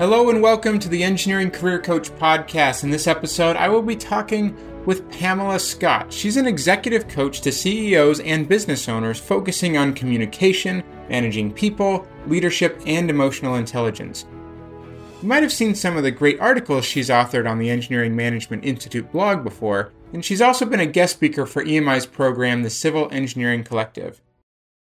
Hello and welcome to the Engineering Career Coach podcast. In this episode, I will be talking with Pamela Scott. She's an executive coach to CEOs and business owners focusing on communication, managing people, leadership, and emotional intelligence. You might have seen some of the great articles she's authored on the Engineering Management Institute blog before, and she's also been a guest speaker for EMI's program, the Civil Engineering Collective.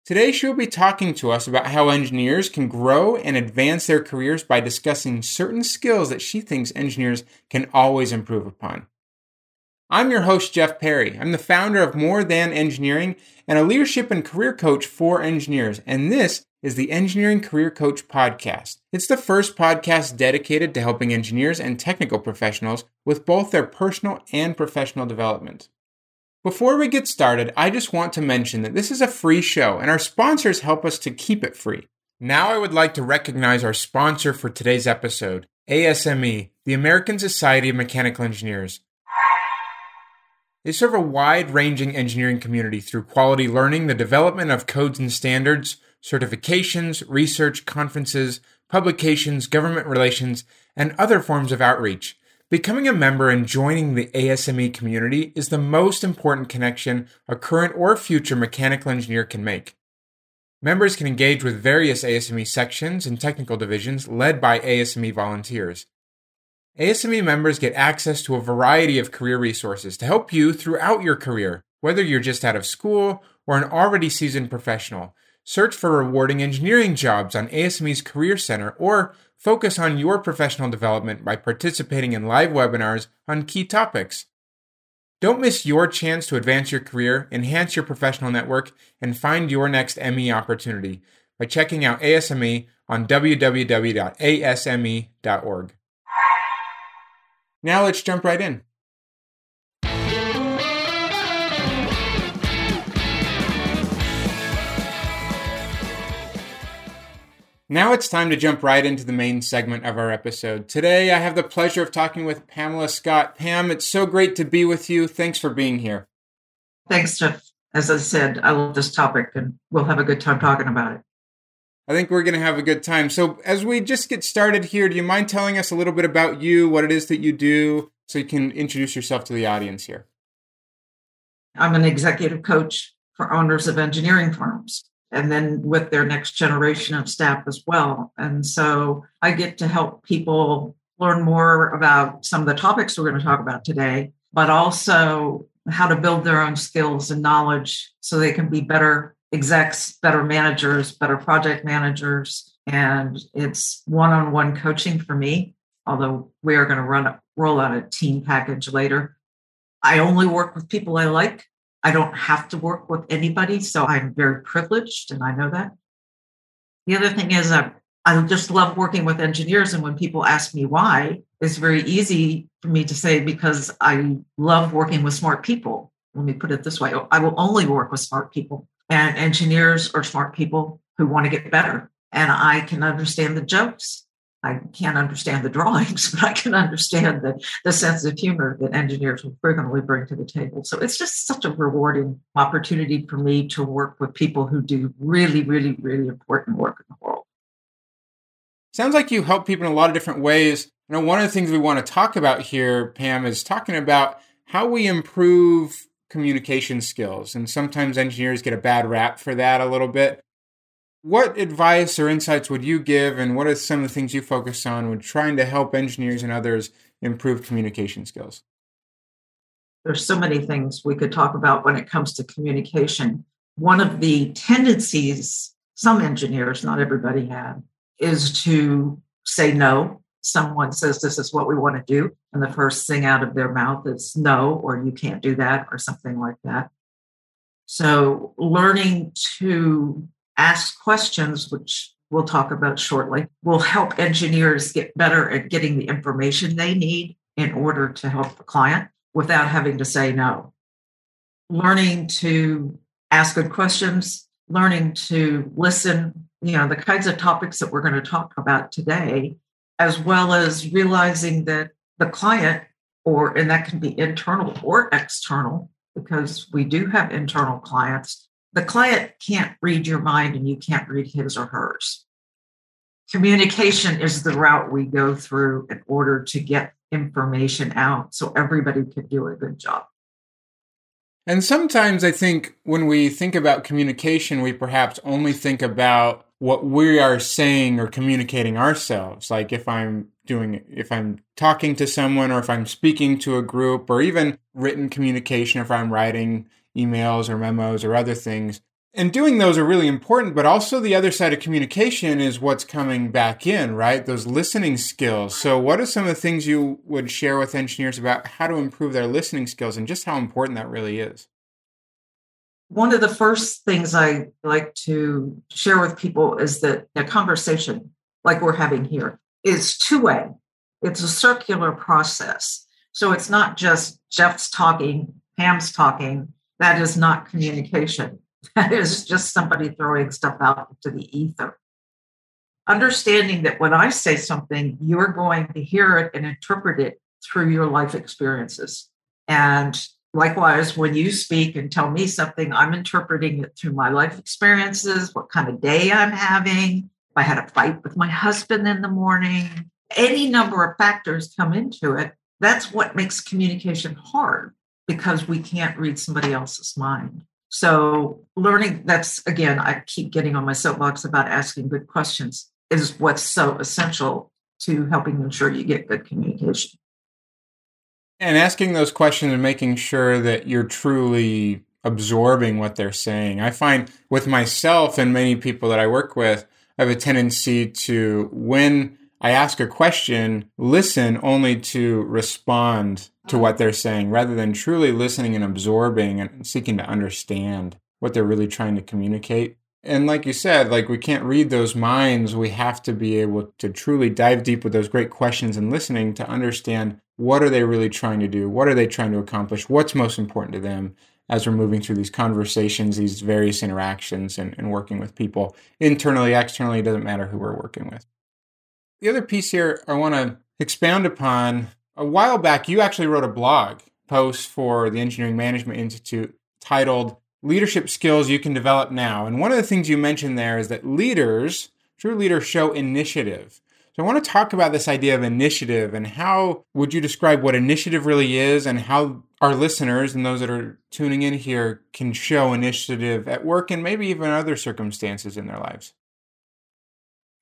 Today, she will be talking to us about how engineers can grow and advance their careers by discussing certain skills that she thinks engineers can always improve upon. I'm your host, Jeff Perry. I'm the founder of More Than Engineering and a leadership and career coach for engineers, and this is the Engineering Career Coach Podcast. It's the first podcast dedicated to helping engineers and technical professionals with both their personal and professional development. Before we get started, I just want to mention that this is a free show and our sponsors help us to keep it free. Now I would like to recognize our sponsor for today's episode, ASME, the American Society of Mechanical Engineers. They serve a wide ranging engineering community through quality learning, the development of codes and standards, certifications, research, conferences, publications, government relations, and other forms of outreach. Becoming a member and joining the ASME community is the most important connection a current or future mechanical engineer can make. Members can engage with various ASME sections and technical divisions led by ASME volunteers. ASME members get access to a variety of career resources to help you throughout your career, whether you're just out of school or an already seasoned professional. Search for rewarding engineering jobs on ASME's Career Center or Focus on your professional development by participating in live webinars on key topics. Don't miss your chance to advance your career, enhance your professional network, and find your next ME opportunity by checking out ASME on www.asme.org. Now let's jump right in. Now it's time to jump right into the main segment of our episode. Today, I have the pleasure of talking with Pamela Scott. Pam, it's so great to be with you. Thanks for being here. Thanks, Jeff. As I said, I love this topic and we'll have a good time talking about it. I think we're going to have a good time. So, as we just get started here, do you mind telling us a little bit about you, what it is that you do, so you can introduce yourself to the audience here? I'm an executive coach for owners of engineering firms and then with their next generation of staff as well. And so I get to help people learn more about some of the topics we're going to talk about today, but also how to build their own skills and knowledge so they can be better execs, better managers, better project managers. And it's one on one coaching for me, although we are going to run roll out a team package later. I only work with people I like I don't have to work with anybody, so I'm very privileged, and I know that. The other thing is, I, I just love working with engineers, and when people ask me why, it's very easy for me to say because I love working with smart people. Let me put it this way I will only work with smart people, and engineers are smart people who want to get better. And I can understand the jokes I can't understand the drawings, but I can understand the, the sense of humor that engineers will frequently bring to the table. So it's just such a rewarding opportunity for me to work with people who do really, really, really important work in the world. Sounds like you help people in a lot of different ways. You know, one of the things we want to talk about here, Pam, is talking about how we improve communication skills. And sometimes engineers get a bad rap for that a little bit. What advice or insights would you give, and what are some of the things you focus on when trying to help engineers and others improve communication skills? There's so many things we could talk about when it comes to communication. One of the tendencies some engineers, not everybody have, is to say no. Someone says this is what we want to do, and the first thing out of their mouth is no, or you can't do that, or something like that. So, learning to ask questions, which we'll talk about shortly, will help engineers get better at getting the information they need in order to help the client without having to say no. Learning to ask good questions, learning to listen, you know, the kinds of topics that we're going to talk about today, as well as realizing that the client, or, and that can be internal or external, because we do have internal clients, the client can't read your mind and you can't read his or hers. communication is the route we go through in order to get information out so everybody can do a good job. And sometimes I think when we think about communication, we perhaps only think about what we are saying or communicating ourselves. Like if I'm doing, if I'm talking to someone or if I'm speaking to a group or even written communication, if I'm writing emails or memos or other things. And doing those are really important, but also the other side of communication is what's coming back in, right? Those listening skills. So, what are some of the things you would share with engineers about how to improve their listening skills and just how important that really is? One of the first things I like to share with people is that a conversation like we're having here is two way, it's a circular process. So, it's not just Jeff's talking, Pam's talking. That is not communication that is just somebody throwing stuff out into the ether. Understanding that when I say something, you're going to hear it and interpret it through your life experiences. And likewise, when you speak and tell me something, I'm interpreting it through my life experiences, what kind of day I'm having, if I had a fight with my husband in the morning, any number of factors come into it. That's what makes communication hard because we can't read somebody else's mind. So, learning that's again, I keep getting on my soapbox about asking good questions is what's so essential to helping ensure you get good communication. And asking those questions and making sure that you're truly absorbing what they're saying. I find with myself and many people that I work with, I have a tendency to, when I ask a question, listen only to respond to what uh-huh. they're saying rather than truly listening and absorbing and seeking to understand what they're really trying to communicate. And like you said, like we can't read those minds. We have to be able to truly dive deep with those great questions and listening to understand what are they really trying to do? What are they trying to accomplish? What's most important to them as we're moving through these conversations, these various interactions and, and working with people internally, externally, it doesn't matter who we're working with. The other piece here I want to expound upon a while back, you actually wrote a blog post for the Engineering Management Institute titled Leadership Skills You Can Develop Now. And one of the things you mentioned there is that leaders, true leaders, show initiative. So I want to talk about this idea of initiative and how would you describe what initiative really is and how our listeners and those that are tuning in here can show initiative at work and maybe even other circumstances in their lives.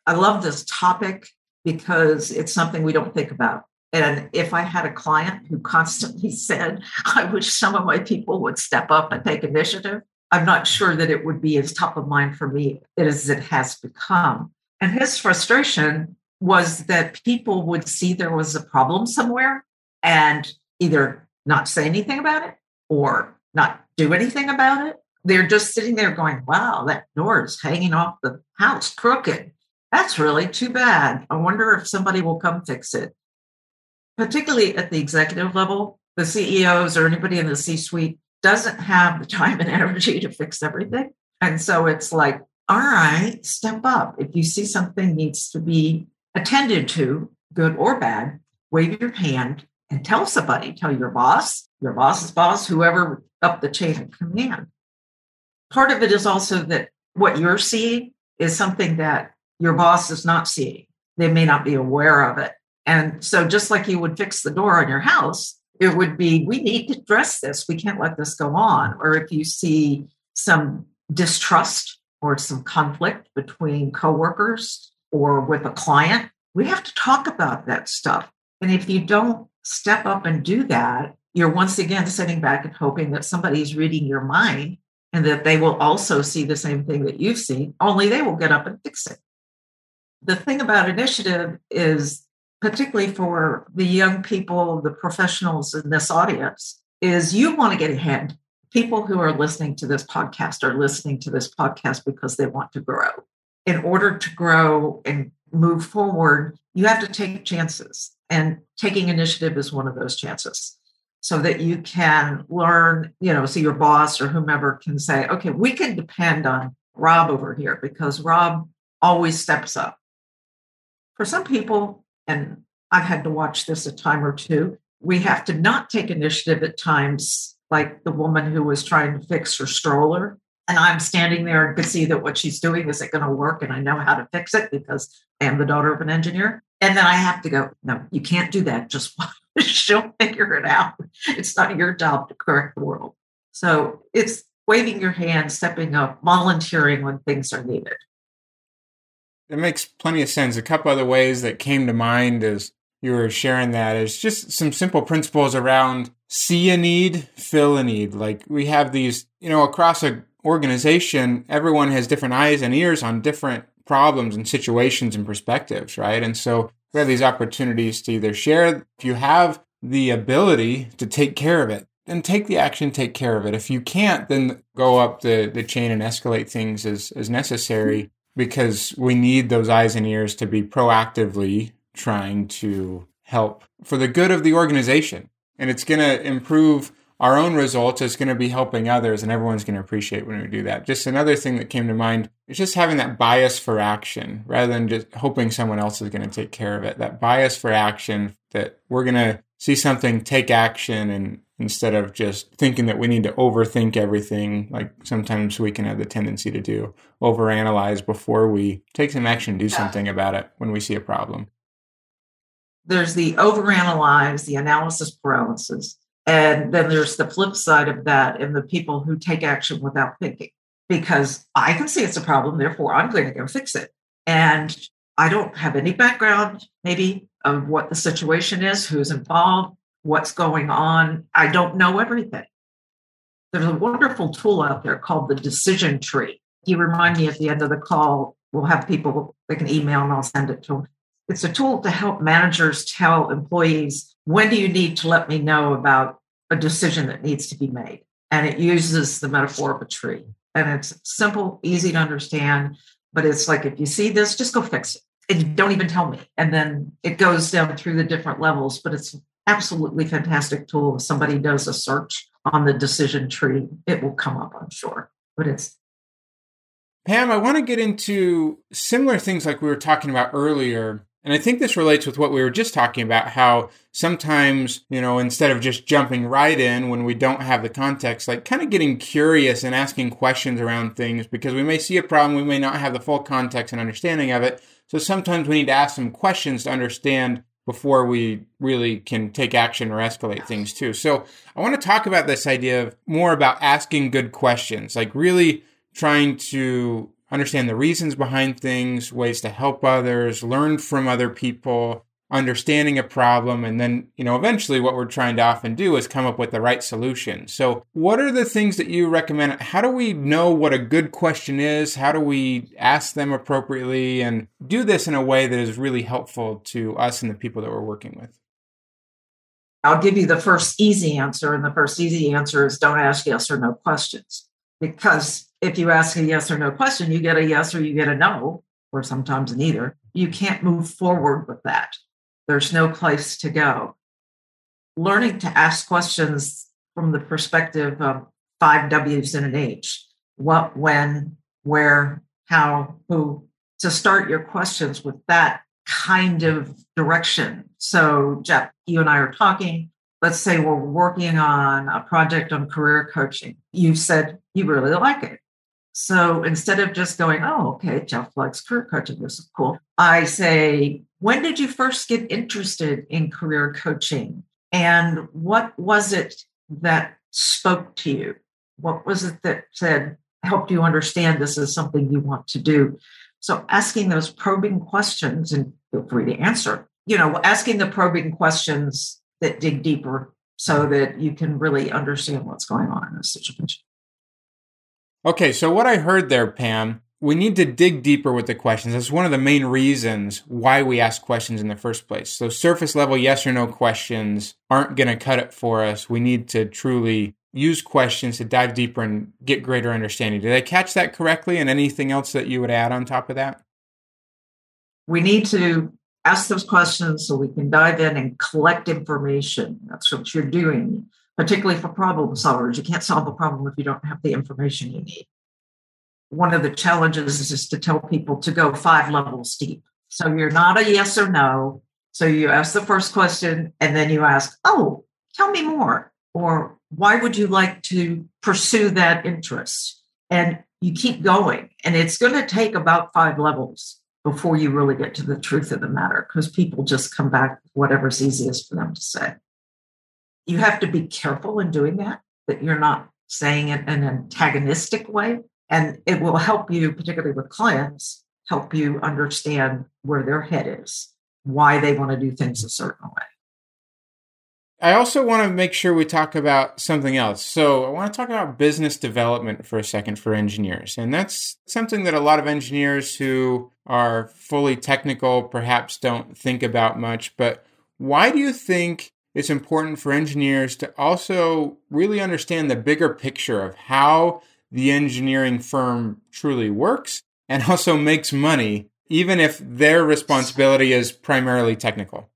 I love this topic because it's something we don't think about. And if I had a client who constantly said, I wish some of my people would step up and take initiative, I'm not sure that it would be as top of mind for me as it has become. And his frustration was that people would see there was a problem somewhere and either not say anything about it or not do anything about it. They're just sitting there going, wow, that door is hanging off the house crooked. That's really too bad. I wonder if somebody will come fix it particularly at the executive level, the CEOs or anybody in the C suite doesn't have the time and energy to fix everything. And so it's like, all right, step up. If you see something needs to be attended to, good or bad, wave your hand and tell somebody, tell your boss, your boss's boss, whoever up the chain of command. Part of it is also that what you're seeing is something that your boss is not seeing. They may not be aware of it. And so, just like you would fix the door on your house, it would be we need to address this. We can't let this go on. Or if you see some distrust or some conflict between coworkers or with a client, we have to talk about that stuff. And if you don't step up and do that, you're once again sitting back and hoping that somebody's reading your mind and that they will also see the same thing that you've seen, only they will get up and fix it. The thing about initiative is particularly for the young people, the professionals in this audience, is you want to get ahead. People who are listening to this podcast are listening to this podcast because they want to grow. In order to grow and move forward, you have to take chances. And taking initiative is one of those chances so that you can learn, you know, so your boss or whomever can say, okay, we can depend on Rob over here because Rob always steps up. For some people, and I've had to watch this a time or two. We have to not take initiative at times, like the woman who was trying to fix her stroller and I'm standing there and can see that what she's doing isn't going to work and I know how to fix it because I am the daughter of an engineer. And then I have to go, no, you can't do that. Just she'll figure it out. It's not your job to correct the world. So it's waving your hand, stepping up, volunteering when things are needed. It makes plenty of sense. A couple other ways that came to mind as you were sharing that is just some simple principles around see a need, fill a need. Like we have these, you know, across a organization, everyone has different eyes and ears on different problems and situations and perspectives, right? And so we have these opportunities to either share, if you have the ability to take care of it, then take the action, take care of it. If you can't, then go up the, the chain and escalate things as, as necessary because we need those eyes and ears to be proactively trying to help for the good of the organization. And it's going to improve our own results It's going to be helping others and everyone's going to appreciate when we do that. Just another thing that came to mind is just having that bias for action rather than just hoping someone else is going to take care of it. That bias for action that we're going to see something, take action and instead of just thinking that we need to overthink everything like sometimes we can have the tendency to do, overanalyze before we take some action, do something about it when we see a problem. There's the overanalyze, the analysis paralysis and then there's the flip side of that and the people who take action without thinking because I can see it's a problem, therefore I'm going to go fix it. And I don't have any background, maybe, of what the situation is, who's involved, what's going on. I don't know everything. There's a wonderful tool out there called the decision tree. You remind me at the end of the call, we'll have people, they can email and I'll send it to them. It's a tool to help managers tell employees when do you need to let me know about a decision that needs to be made? And it uses the metaphor of a tree. And it's simple, easy to understand, but it's like if you see this, just go fix it. And don't even tell me. And then it goes down through the different levels, but it's absolutely fantastic tool. If somebody does a search on the decision tree, it will come up, I'm sure. But it's Pam, I want to get into similar things like we were talking about earlier and I think this relates with what we were just talking about how sometimes, you know, instead of just jumping right in when we don't have the context, like kind of getting curious and asking questions around things because we may see a problem, we may not have the full context and understanding of it. So sometimes we need to ask some questions to understand before we really can take action or escalate things too. So I want to talk about this idea of more about asking good questions, like really trying to understand the reasons behind things, ways to help others, learn from other people, understanding a problem, and then, you know, eventually what we're trying to often do is come up with the right solution. So, what are the things that you recommend? How do we know what a good question is? How do we ask them appropriately and do this in a way that is really helpful to us and the people that we're working with? I'll give you the first easy answer. And the first easy answer is don't ask yes or no questions because if you ask a yes or no question, you get a yes or you get a no, or sometimes neither. You can't move forward with that. There's no place to go. Learning to ask questions from the perspective of five W's and an H what, when, where, how, who to start your questions with that kind of direction. So, Jeff, you and I are talking. Let's say we're working on a project on career coaching. You said you really like it. So instead of just going, oh, okay, Jeff likes career coaching, this is cool, I say, when did you first get interested in career coaching? And what was it that spoke to you? What was it that said, helped you understand this is something you want to do? So asking those probing questions and feel free to answer, you know, asking the probing questions that dig deeper so that you can really understand what's going on in a situation. Okay, so what I heard there, Pam, we need to dig deeper with the questions. That's one of the main reasons why we ask questions in the first place. So, surface level yes or no questions aren't going to cut it for us. We need to truly use questions to dive deeper and get greater understanding. Did I catch that correctly? And anything else that you would add on top of that? We need to ask those questions so we can dive in and collect information. That's what you're doing particularly for problem solvers. You can't solve a problem if you don't have the information you need. One of the challenges is to tell people to go five levels deep. So you're not a yes or no. So you ask the first question and then you ask, oh, tell me more. Or why would you like to pursue that interest? And you keep going. And it's going to take about five levels before you really get to the truth of the matter because people just come back whatever's easiest for them to say. You have to be careful in doing that, that you're not saying it in an antagonistic way. And it will help you, particularly with clients, help you understand where their head is, why they want to do things a certain way. I also want to make sure we talk about something else. So, I want to talk about business development for a second for engineers. And that's something that a lot of engineers who are fully technical perhaps don't think about much. But why do you think it's important for engineers to also really understand the bigger picture of how the engineering firm truly works and also makes money, even if their responsibility is primarily technical?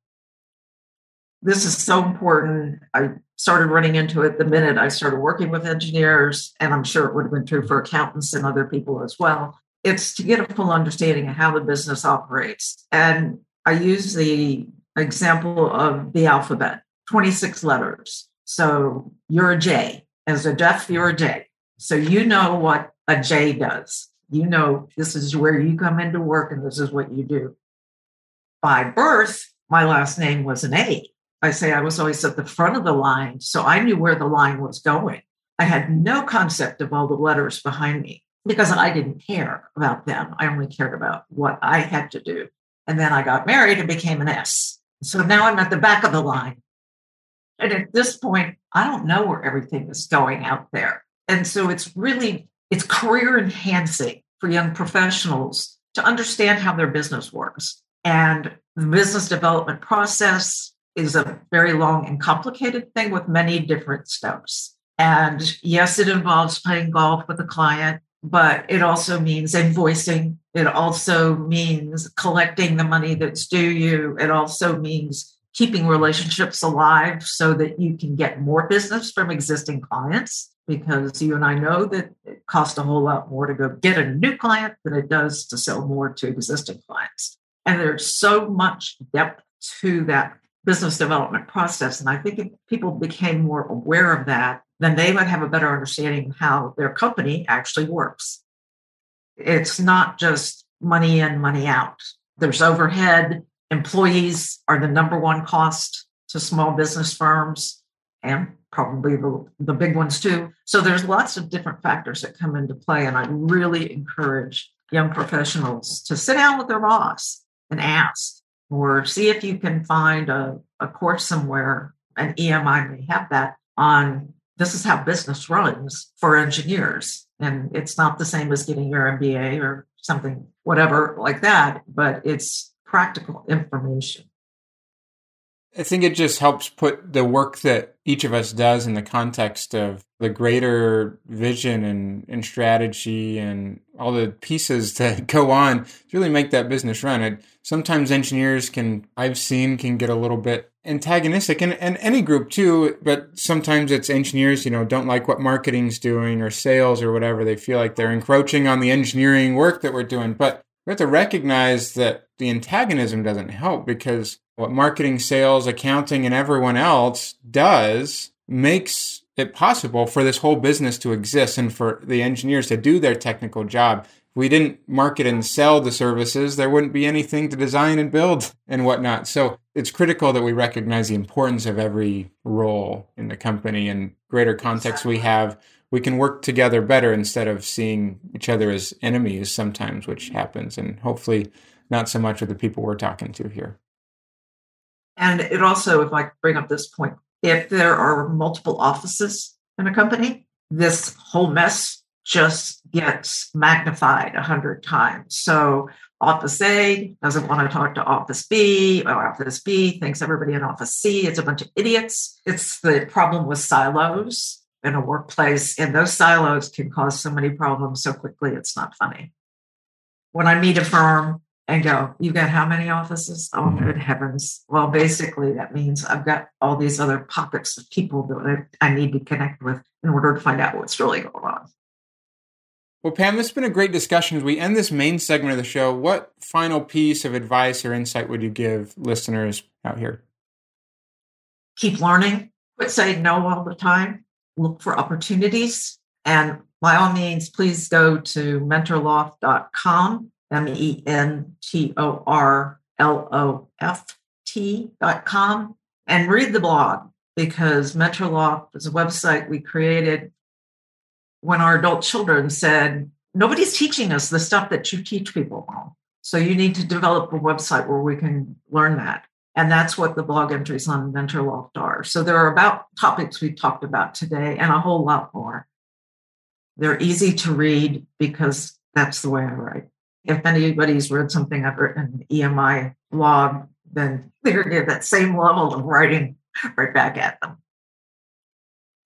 This is so important. I started running into it the minute I started working with engineers, and I'm sure it would have been true for accountants and other people as well. It's to get a full understanding of how the business operates. And I use the example of the alphabet 26 letters. So you're a J. As a deaf, you're a J. So you know what a J does. You know this is where you come into work and this is what you do. By birth, my last name was an A. I say I was always at the front of the line, so I knew where the line was going. I had no concept of all the letters behind me because I didn't care about them. I only cared about what I had to do. And then I got married and became an S. So now I'm at the back of the line. And at this point, I don't know where everything is going out there. And so it's really it's career enhancing for young professionals to understand how their business works. And the business development process, is a very long and complicated thing with many different steps. And yes, it involves playing golf with a client, but it also means invoicing. It also means collecting the money that's due you. It also means keeping relationships alive so that you can get more business from existing clients because you and I know that it costs a whole lot more to go get a new client than it does to sell more to existing clients. And there's so much depth to that business development process. And I think if people became more aware of that, then they would have a better understanding of how their company actually works. It's not just money in, money out. There's overhead. Employees are the number one cost to small business firms and probably the, the big ones too. So there's lots of different factors that come into play. And I really encourage young professionals to sit down with their boss and ask, or see if you can find a, a course somewhere, an EMI may have that on this is how business runs for engineers. And it's not the same as getting your MBA or something, whatever like that, but it's practical information. I think it just helps put the work that each of us does in the context of the greater vision and, and strategy and all the pieces that go on to really make that business run. It, sometimes engineers can, I've seen, can get a little bit antagonistic and, and any group too, but sometimes it's engineers, you know, don't like what marketing's doing or sales or whatever. They feel like they're encroaching on the engineering work that we're doing. But we have to recognize that the antagonism doesn't help because what marketing, sales, accounting, and everyone else does makes it possible for this whole business to exist and for the engineers to do their technical job. If we didn't market and sell the services, there wouldn't be anything to design and build and whatnot. So it's critical that we recognize the importance of every role in the company and greater context we have. We can work together better instead of seeing each other as enemies sometimes, which happens, and hopefully not so much with the people we're talking to here. And it also, if I bring up this point, if there are multiple offices in a company, this whole mess just gets magnified a hundred times. So Office A doesn't want to talk to Office B, or Office B thinks everybody in Office C is a bunch of idiots. It's the problem with silos in a workplace, and those silos can cause so many problems so quickly, it's not funny. When I meet a firm and go, You got how many offices? Oh, mm-hmm. good heavens. Well, basically, that means I've got all these other pockets of people that I need to connect with in order to find out what's really going on. Well, Pam, this has been a great discussion. As we end this main segment of the show, what final piece of advice or insight would you give listeners out here? Keep learning, quit saying no all the time, look for opportunities, and by all means, please go to mentorloft.com, M E N T O R L O F T.com, and read the blog because Mentorloft is a website we created when our adult children said, Nobody's teaching us the stuff that you teach people. So you need to develop a website where we can learn that. And that's what the blog entries on Mentorloft are. So there are about topics we've talked about today and a whole lot more. They're easy to read because that's the way I write. If anybody's read something I've written EMI blog, then they're get that same level of writing right back at them.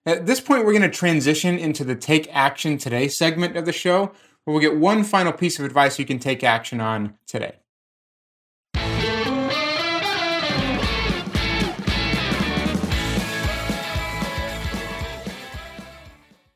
At this point, we're going to transition into the Take Action Today segment of the show, where we'll get one final piece of advice you can take action on today.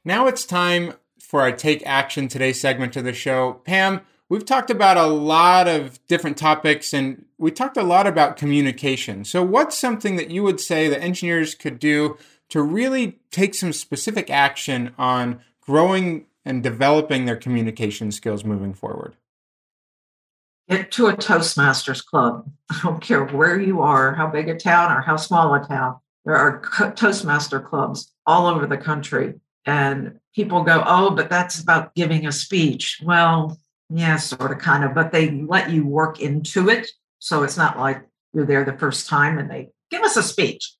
Now it's time for our Take Action Today segment of the show. Pam, we've talked about a lot of different topics and we talked a lot about communication. So, what's something that you would say that engineers could do to really take some specific action on growing and developing their communication skills moving forward? Get to a Toastmasters club. I don't care where you are, how big a town or how small a town. There are Toastmaster clubs all over the country and people go, oh, but that's about giving a speech. Well, yeah, sort of, kind of, but they let you work into it. So it's not like you're there the first time and they give us a speech.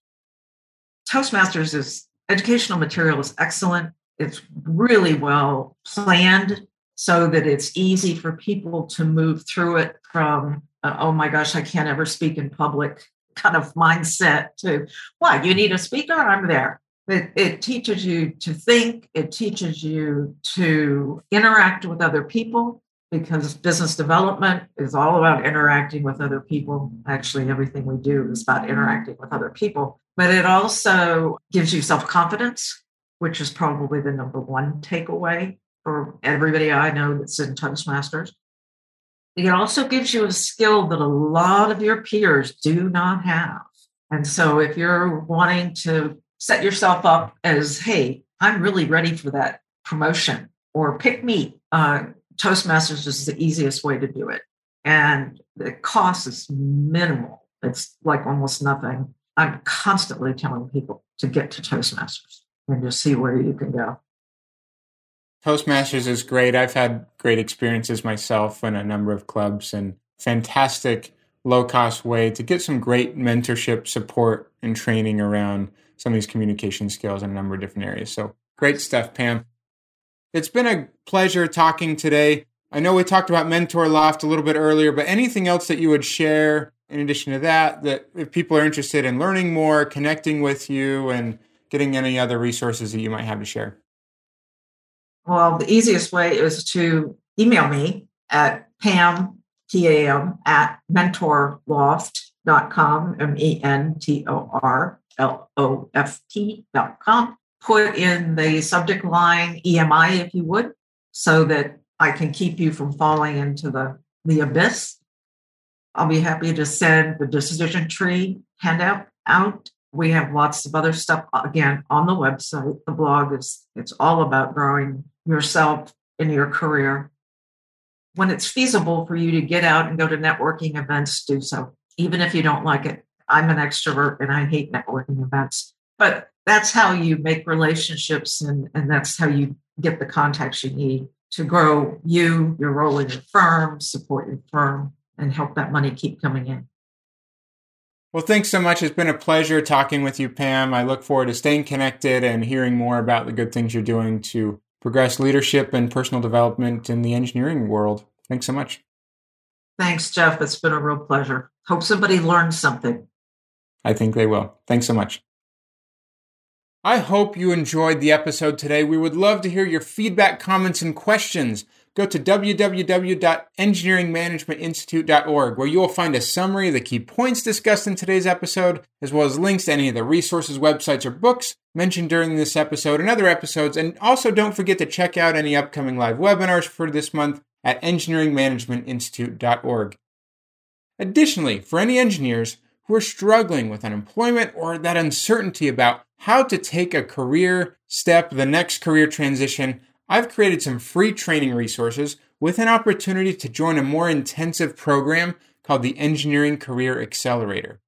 Toastmasters is educational material is excellent. It's really well planned so that it's easy for people to move through it from, uh, oh my gosh, I can't ever speak in public kind of mindset to, what, you need a speaker? I'm there. It, it teaches you to think, it teaches you to interact with other people because business development is all about interacting with other people. Actually, everything we do is about interacting with other people. But it also gives you self confidence, which is probably the number one takeaway for everybody I know that's in Toastmasters. It also gives you a skill that a lot of your peers do not have. And so if you're wanting to set yourself up as, hey, I'm really ready for that promotion or pick me. Uh, Toastmasters is the easiest way to do it. And the cost is minimal. It's like almost nothing. I'm constantly telling people to get to Toastmasters and just see where you can go. Toastmasters is great. I've had great experiences myself in a number of clubs and fantastic low cost way to get some great mentorship support and training around some of these communication skills in a number of different areas. So great stuff, Pam. It's been a pleasure talking today. I know we talked about Mentor Loft a little bit earlier, but anything else that you would share in addition to that, that if people are interested in learning more, connecting with you, and getting any other resources that you might have to share? Well, the easiest way is to email me at pam, P-A-M, at mentorloft.com, M-E-N-T-O-R L-O-F-T.com. Put in the subject line EMI, if you would, so that I can keep you from falling into the, the abyss. I'll be happy to send the decision tree handout out. We have lots of other stuff again on the website. The blog is it's all about growing yourself in your career. When it's feasible for you to get out and go to networking events, do so. Even if you don't like it, I'm an extrovert and I hate networking events. But that's how you make relationships and, and that's how you get the contacts you need to grow you, your role in your firm, support your firm, and help that money keep coming in. Well, thanks so much. It's been a pleasure talking with you, Pam. I look forward to staying connected and hearing more about the good things you're doing to progress leadership and personal development in the engineering world. Thanks so much. Thanks, Jeff. It's been a real pleasure. Hope somebody learned something. I think they will. Thanks so much. I hope you enjoyed the episode today. We would love to hear your feedback, comments, and questions. Go to www.engineeringmanagementinstitute.org, where you will find a summary of the key points discussed in today's episode, as well as links to any of the resources, websites, or books mentioned during this episode and other episodes. And also, don't forget to check out any upcoming live webinars for this month at engineeringmanagementinstitute.org. Additionally, for any engineers, who are struggling with unemployment or that uncertainty about how to take a career step, the next career transition, I've created some free training resources with an opportunity to join a more intensive program called the Engineering Career Accelerator.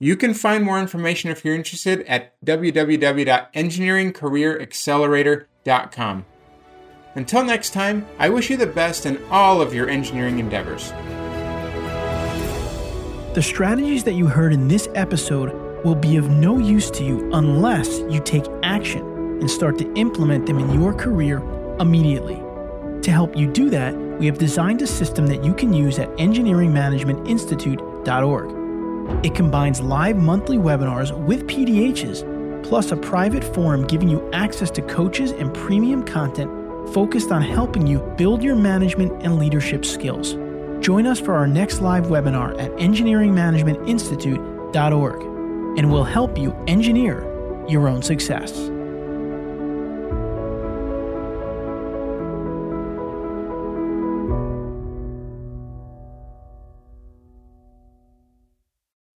You can find more information if you're interested at www.engineeringcareeraccelerator.com. Until next time, I wish you the best in all of your engineering endeavors. The strategies that you heard in this episode will be of no use to you unless you take action and start to implement them in your career immediately. To help you do that, we have designed a system that you can use at engineeringmanagementinstitute.org. It combines live monthly webinars with PDHs, plus a private forum giving you access to coaches and premium content focused on helping you build your management and leadership skills. Join us for our next live webinar at engineeringmanagementinstitute.org, and we'll help you engineer your own success.